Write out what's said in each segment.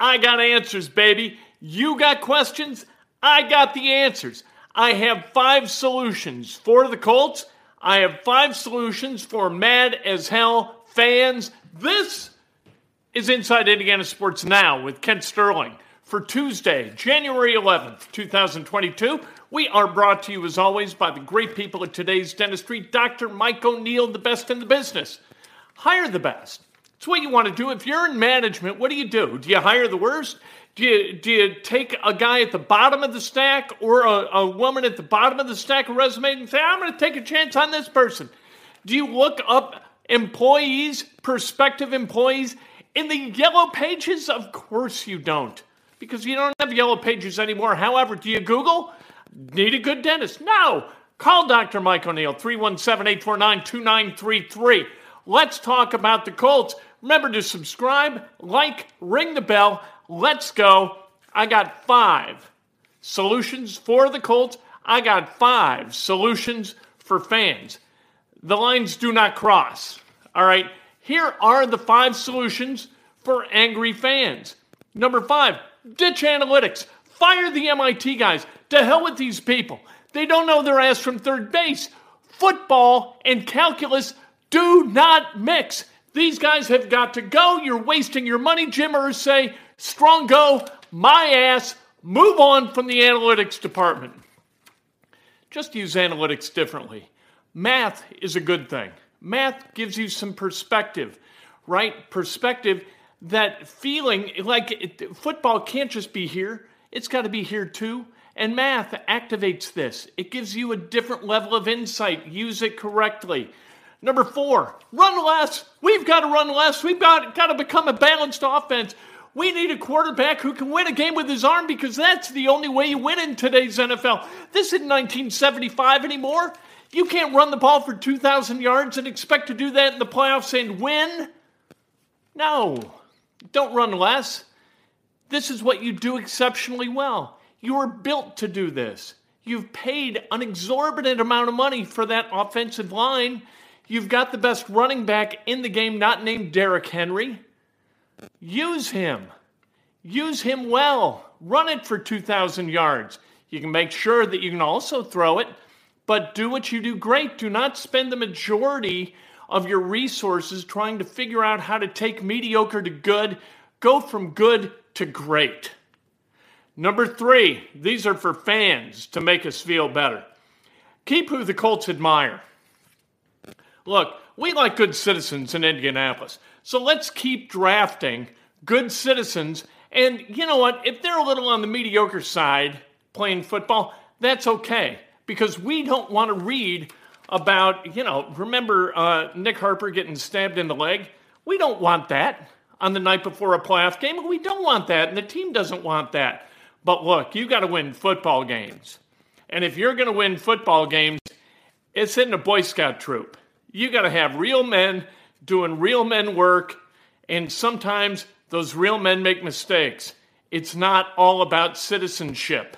I got answers, baby. You got questions? I got the answers. I have five solutions for the Colts. I have five solutions for mad as hell fans. This is Inside Indiana Sports Now with Kent Sterling for Tuesday, January 11th, 2022. We are brought to you, as always, by the great people at today's dentistry, Dr. Mike O'Neill, the best in the business. Hire the best. It's what you want to do. If you're in management, what do you do? Do you hire the worst? Do you, do you take a guy at the bottom of the stack or a, a woman at the bottom of the stack of resume and say, I'm going to take a chance on this person? Do you look up employees, prospective employees, in the yellow pages? Of course you don't, because you don't have yellow pages anymore. However, do you Google? Need a good dentist? No. Call Dr. Mike O'Neill, 317 849 2933. Let's talk about the Colts. Remember to subscribe, like, ring the bell. Let's go. I got five solutions for the Colts. I got five solutions for fans. The lines do not cross. All right. Here are the five solutions for angry fans. Number five, ditch analytics. Fire the MIT guys. To hell with these people. They don't know their ass from third base. Football and calculus do not mix. These guys have got to go. You're wasting your money. Jim Irsay, strong go, my ass, move on from the analytics department. Just use analytics differently. Math is a good thing. Math gives you some perspective, right? Perspective that feeling like it, football can't just be here, it's got to be here too. And math activates this. It gives you a different level of insight. Use it correctly. Number four, run less. We've got to run less. We've got, got to become a balanced offense. We need a quarterback who can win a game with his arm because that's the only way you win in today's NFL. This isn't 1975 anymore. You can't run the ball for 2,000 yards and expect to do that in the playoffs and win. No, don't run less. This is what you do exceptionally well. You were built to do this. You've paid an exorbitant amount of money for that offensive line. You've got the best running back in the game, not named Derrick Henry. Use him. Use him well. Run it for 2,000 yards. You can make sure that you can also throw it, but do what you do great. Do not spend the majority of your resources trying to figure out how to take mediocre to good. Go from good to great. Number three, these are for fans to make us feel better. Keep who the Colts admire. Look, we like good citizens in Indianapolis. So let's keep drafting good citizens. And you know what? If they're a little on the mediocre side playing football, that's okay. Because we don't want to read about, you know, remember uh, Nick Harper getting stabbed in the leg? We don't want that on the night before a playoff game. We don't want that, and the team doesn't want that. But look, you got to win football games. And if you're going to win football games, it's in a Boy Scout troop. You got to have real men doing real men work, and sometimes Those real men make mistakes. It's not all about citizenship.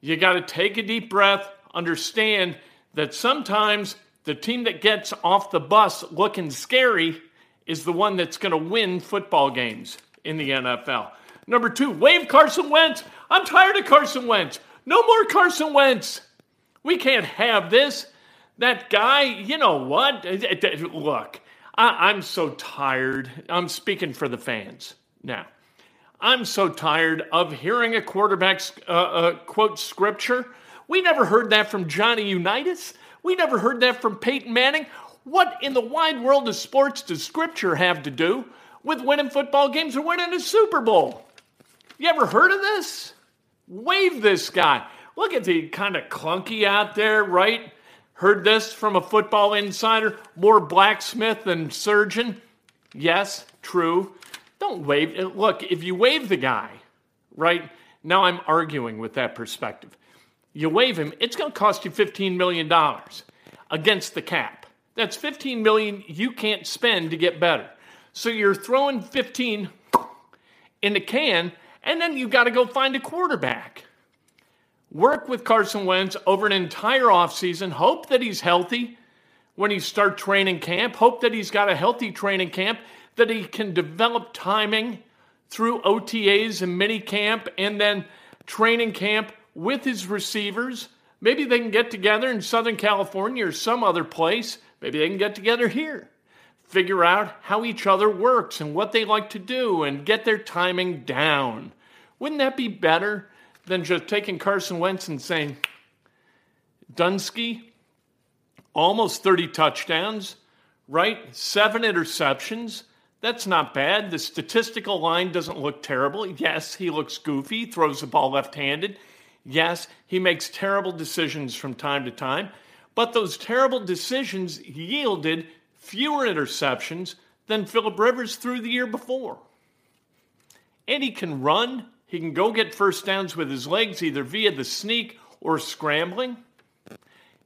You got to take a deep breath, understand that sometimes the team that gets off the bus looking scary is the one that's going to win football games in the NFL. Number two, waive Carson Wentz. I'm tired of Carson Wentz. No more Carson Wentz. We can't have this. That guy, you know what? Look, I, am so tired. I'm speaking for the fans now. I'm so tired of hearing a quarterback uh, uh, quote scripture. We never heard that from Johnny Unitas. We never heard that from Peyton Manning. What in the wide world of sports does scripture have to do with winning football games or winning a Super Bowl? You ever heard of this? Waive this guy. Look at the kind of clunky out there, right? Heard this from a football insider more blacksmith than surgeon. Yes, true. Don't waive. Uh, look, if you waive the guy, right? Now I'm arguing with that perspective. You waive him, it's going to cost you $15 million against the cap. That's 15 million you can't spend to get better. So you're throwing 15 in the can, and then you got to go find a quarterback. Work with Carson Wentz over an entire offseason. Hope that he's healthy when he start training camp. Hope that he's got a healthy training camp that he can develop timing through OTAs and mini camp and then training camp with his receivers. Maybe they can get together in Southern California or some other place. Maybe they can get together here. Figure out how each other works and what they like to do and get their timing down. Wouldn't that be better than just taking Carson Wentz and saying, Dunsky, almost 30 touchdowns, right? Seven interceptions. That's not bad. The statistical line doesn't look terrible. Yes, he looks goofy, throws the ball left handed. Yes, he makes terrible decisions from time to time, but those terrible decisions yielded fewer interceptions than Philip Rivers threw the year before. And he can run, he can go get first downs with his legs either via the sneak or scrambling.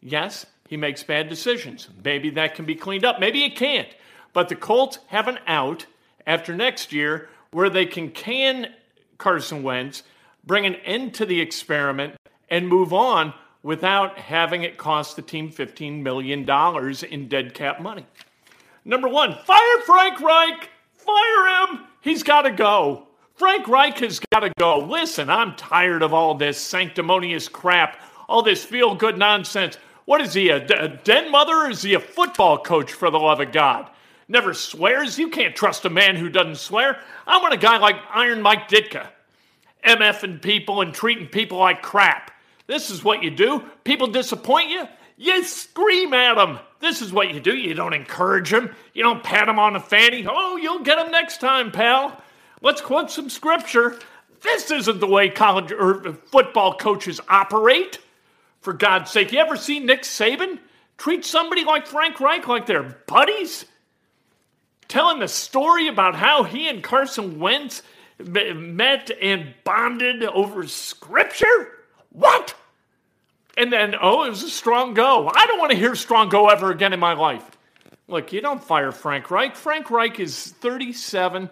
Yes, he makes bad decisions. Maybe that can be cleaned up. Maybe it can't. But the Colts have an out after next year where they can can Carson Wentz, bring an end to the experiment, and move on without having it cost the team $15 million in dead cap money. Number one, fire Frank Reich. Fire him. He's got to go. Frank Reich has got to go. Listen, I'm tired of all this sanctimonious crap, all this feel good nonsense. What is he, a, den mother, is he a football coach, for the love of God? never swears. You can't trust a man who doesn't swear. I want a guy like Iron Mike Ditka, MFing people and treating people like crap. This is what you do. People disappoint you, you scream at them. This is what you do. You don't encourage them. You don't pat them on the fanny. Oh, you'll get them next time, pal. Let's quote some scripture. This isn't the way college or football coaches operate. For God's sake, you ever see Nick Saban treat somebody like Frank Reich like they're buddies? telling the story about how he and Carson Wentz met and bonded over scripture? What? And then, oh, it was a strong go. I don't want to hear strong go ever again in my life. Look, you don't fire Frank Reich. Frank Reich is 37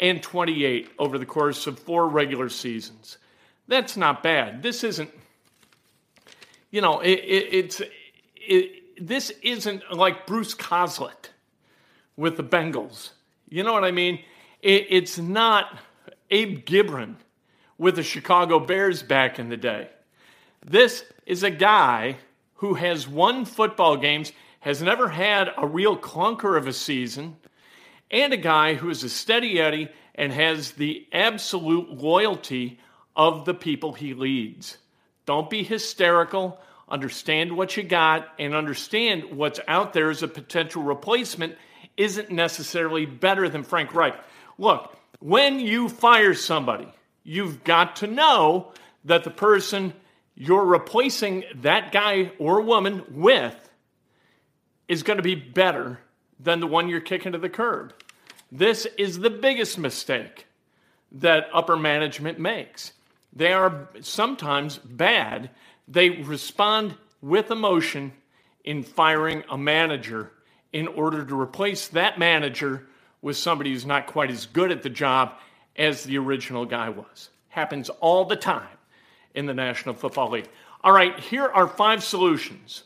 and 28 over the course of four regular seasons. That's not bad. This isn't, you know, it, it, it's, it, this isn't like Bruce Coslet with the Bengals. You know what I mean? It, it's not Abe Gibron with the Chicago Bears back in the day. This is a guy who has won football games, has never had a real clunker of a season, and a guy who is a steady Eddie and has the absolute loyalty of the people he leads. Don't be hysterical. Understand what you got and understand what's out there as a potential replacement isn't necessarily better than Frank Reich. Look, when you fire somebody, you've got to know that the person you're replacing that guy or woman with is going to be better than the one you're kicking to the curb. This is the biggest mistake that upper management makes. They are sometimes bad. They respond with emotion in firing a manager in order to replace that manager with somebody who's not quite as good at the job as the original guy was. Happens all the time in the National Football League. All right, here are five solutions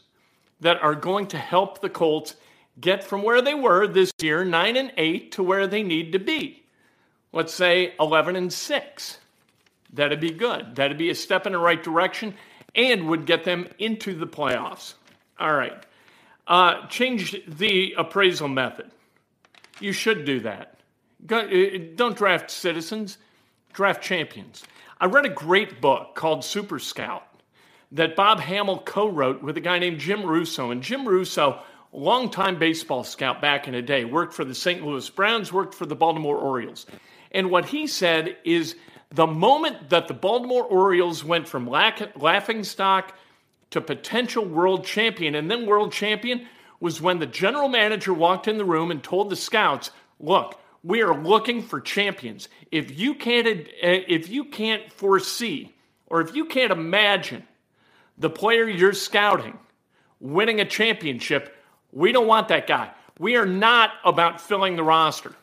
that are going to help the Colts get from where they were this year, 9 and 8, to where they need to be. Let's say 11 and 6. That'd be good. That'd be a step in the right direction and would get them into the playoffs. All right. Uh, change the appraisal method. You should do that. Uh, don't draft citizens, draft champions. I read a great book called Super Scout that Bob Hammel co wrote with a guy named Jim Russo. And Jim Russo, longtime baseball scout back in the day, worked for the St. Louis Browns, worked for the Baltimore Orioles. And what he said is the moment that the Baltimore Orioles went from laughing stock to potential world champion and then world champion was when the general manager walked in the room and told the scouts, "Look, we are looking for champions. If you can't uh, if you can't foresee or if you can't imagine the player you're scouting winning a championship, we don't want that guy. We are not about filling the roster.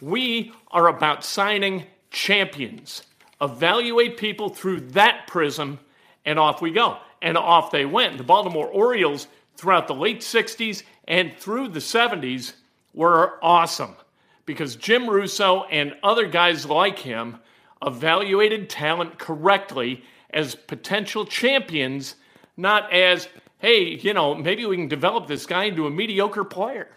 We are about signing champions. Evaluate people through that prism, and off we go. And off they went. The Baltimore Orioles, throughout the late 60s and through the 70s, were awesome because Jim Russo and other guys like him evaluated talent correctly as potential champions, not as, hey, you know, maybe we can develop this guy into a mediocre player.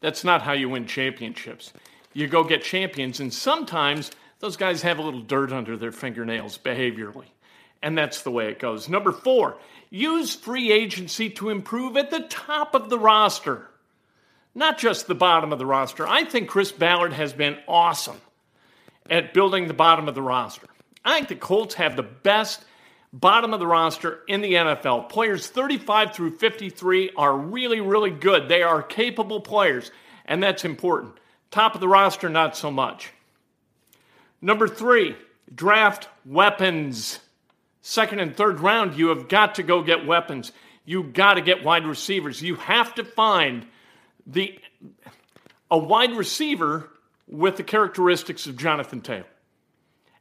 That's not how you win championships you go get champions, and sometimes those guys have a little dirt under their fingernails behaviorally. And that's the way it goes. Number four, use free agency to improve at the top of the roster, not just the bottom of the roster. I think Chris Ballard has been awesome at building the bottom of the roster. I think the Colts have the best bottom of the roster in the NFL. Players 35 through 53 are really, really good. They are capable players, and that's important. Top of the roster, not so much. Number three, draft weapons. Second and third round, you have got to go get weapons. You got to get wide receivers. You have to find the a wide receiver with the characteristics of Jonathan Taylor.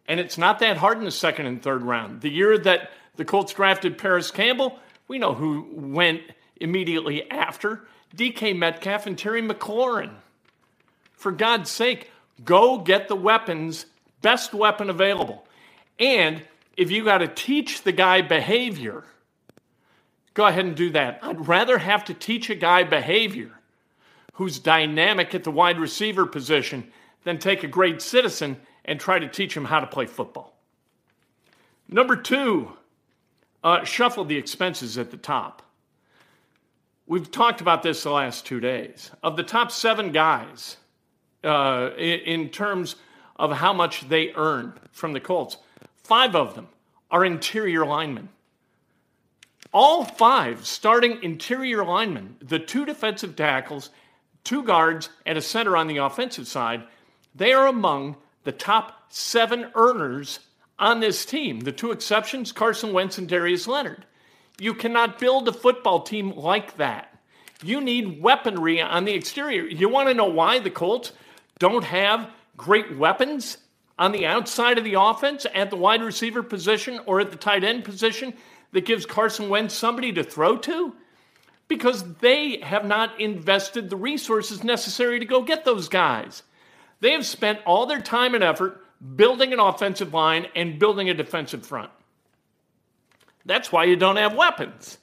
And it's not that hard in the second and third round. The year that the Colts drafted Parris Campbell, we know who went immediately after DK Metcalf and Terry McLaurin. For God's sake, go get the weapons, best weapon available. And if you got to teach the guy behavior, go ahead and do that. I'd rather have to teach a guy behavior who's dynamic at the wide receiver position than take a great citizen and try to teach him how to play football. Number two, uh, shuffle the expenses at the top. We've talked about this the last two days. Of the top seven guys uh, in terms of how much they earn from the Colts. Five of them are interior linemen. All five starting interior linemen, the two defensive tackles, two guards, and a center on the offensive side, they are among the top seven earners on this team. The two exceptions, Carson Wentz and Darius Leonard. You cannot build a football team like that. You need weaponry on the exterior. You want to know why the Colts don't have great weapons on the outside of the offense at the wide receiver position or at the tight end position that gives Carson Wentz somebody to throw to? Because they have not invested the resources necessary to go get those guys. They have spent all their time and effort building an offensive line and building a defensive front. That's why you don't have weapons.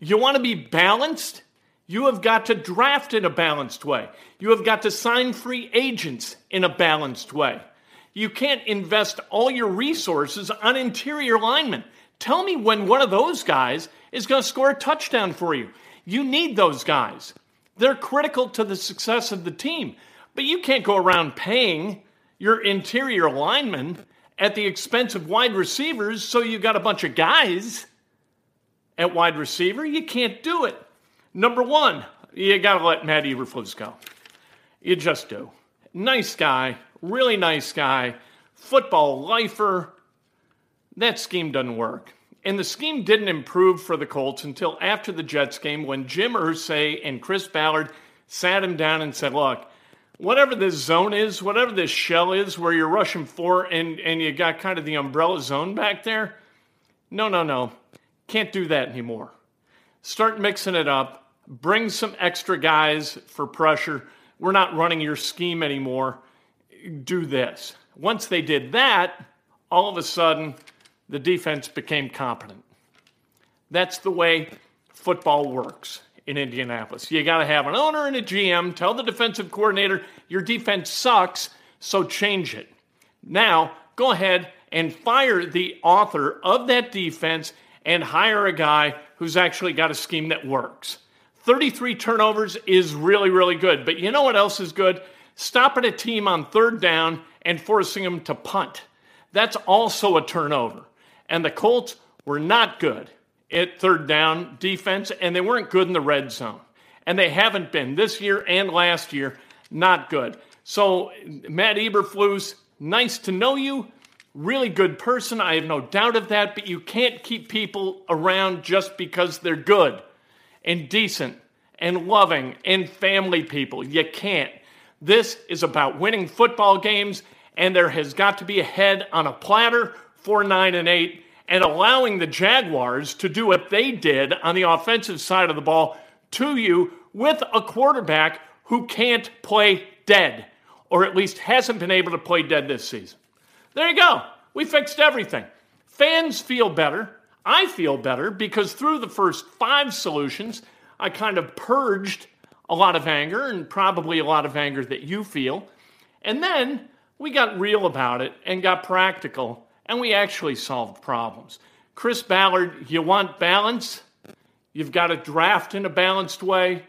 You want to be balanced? You have got to draft in a balanced way. You have got to sign free agents in a balanced way. You can't invest all your resources on interior linemen. Tell me when one of those guys is going to score a touchdown for you. You need those guys. They're critical to the success of the team. But you can't go around paying your interior linemen at the expense of wide receivers so you got a bunch of guys at wide receiver. You can't do it. Number one, you got to let Matt Eberflus go. You just do. Nice guy, really nice guy, football lifer. That scheme doesn't work. And the scheme didn't improve for the Colts until after the Jets game when Jim Irsay and Chris Ballard sat him down and said, Look, whatever this zone is, whatever this shell is where you're rushing for and, and you got kind of the umbrella zone back there, no, no, no. Can't do that anymore. Start mixing it up. Bring some extra guys for pressure. We're not running your scheme anymore. Do this. Once they did that, all of a sudden, the defense became competent. That's the way football works in Indianapolis. You got to have an owner and a GM tell the defensive coordinator, your defense sucks, so change it. Now, go ahead and fire the author of that defense and hire a guy who's actually got a scheme that works. 33 turnovers is really, really good. But you know what else is good? Stopping a team on third down and forcing them to punt. That's also a turnover. And the Colts were not good at third down defense, and they weren't good in the red zone. And they haven't been this year and last year, not good. So, Matt Eberflus, nice to know you. Really good person. I have no doubt of that, but you can't keep people around just because they're good and decent and loving and family people. You can't. This is about winning football games, and there has got to be a head on a platter for 9 and 8 and allowing the Jaguars to do what they did on the offensive side of the ball to you with a quarterback who can't play dead, or at least hasn't been able to play dead this season. There you go. We fixed everything. Fans feel better. I feel better because through the first five solutions, I kind of purged a lot of anger and probably a lot of anger that you feel. And then we got real about it and got practical and we actually solved problems. Chris Ballard, you want balance? You've got to draft in a balanced way,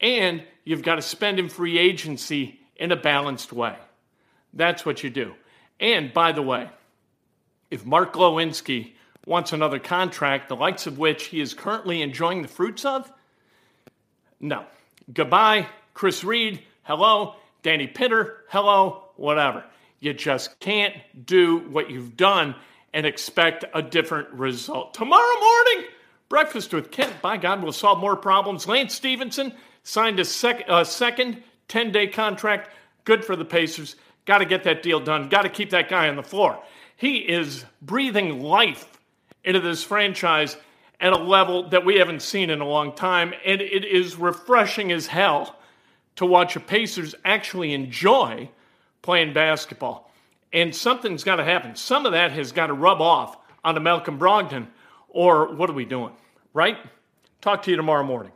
and you've got to spend in free agency in a balanced way. That's what you do. And by the way, if Mark Glowinski wants another contract, the likes of which he is currently enjoying the fruits of, no. Goodbye, Chris Reed. Hello. Danny Pinter. Hello. Whatever. You just can't do what you've done and expect a different result. Tomorrow morning, breakfast with Kent. By God, we'll solve more problems. Lance Stephenson signed a sec- second 10 day contract. Good for the Pacers. Got to get that deal done. Got to keep that guy on the floor. He is breathing life into this franchise at a level that we haven't seen in a long time. And it is refreshing as hell to watch a Pacers actually enjoy playing basketball. And something's got to happen. Some of that has got to rub off onto Malcolm Brogdon, or what are we doing? Right? Talk to you tomorrow morning.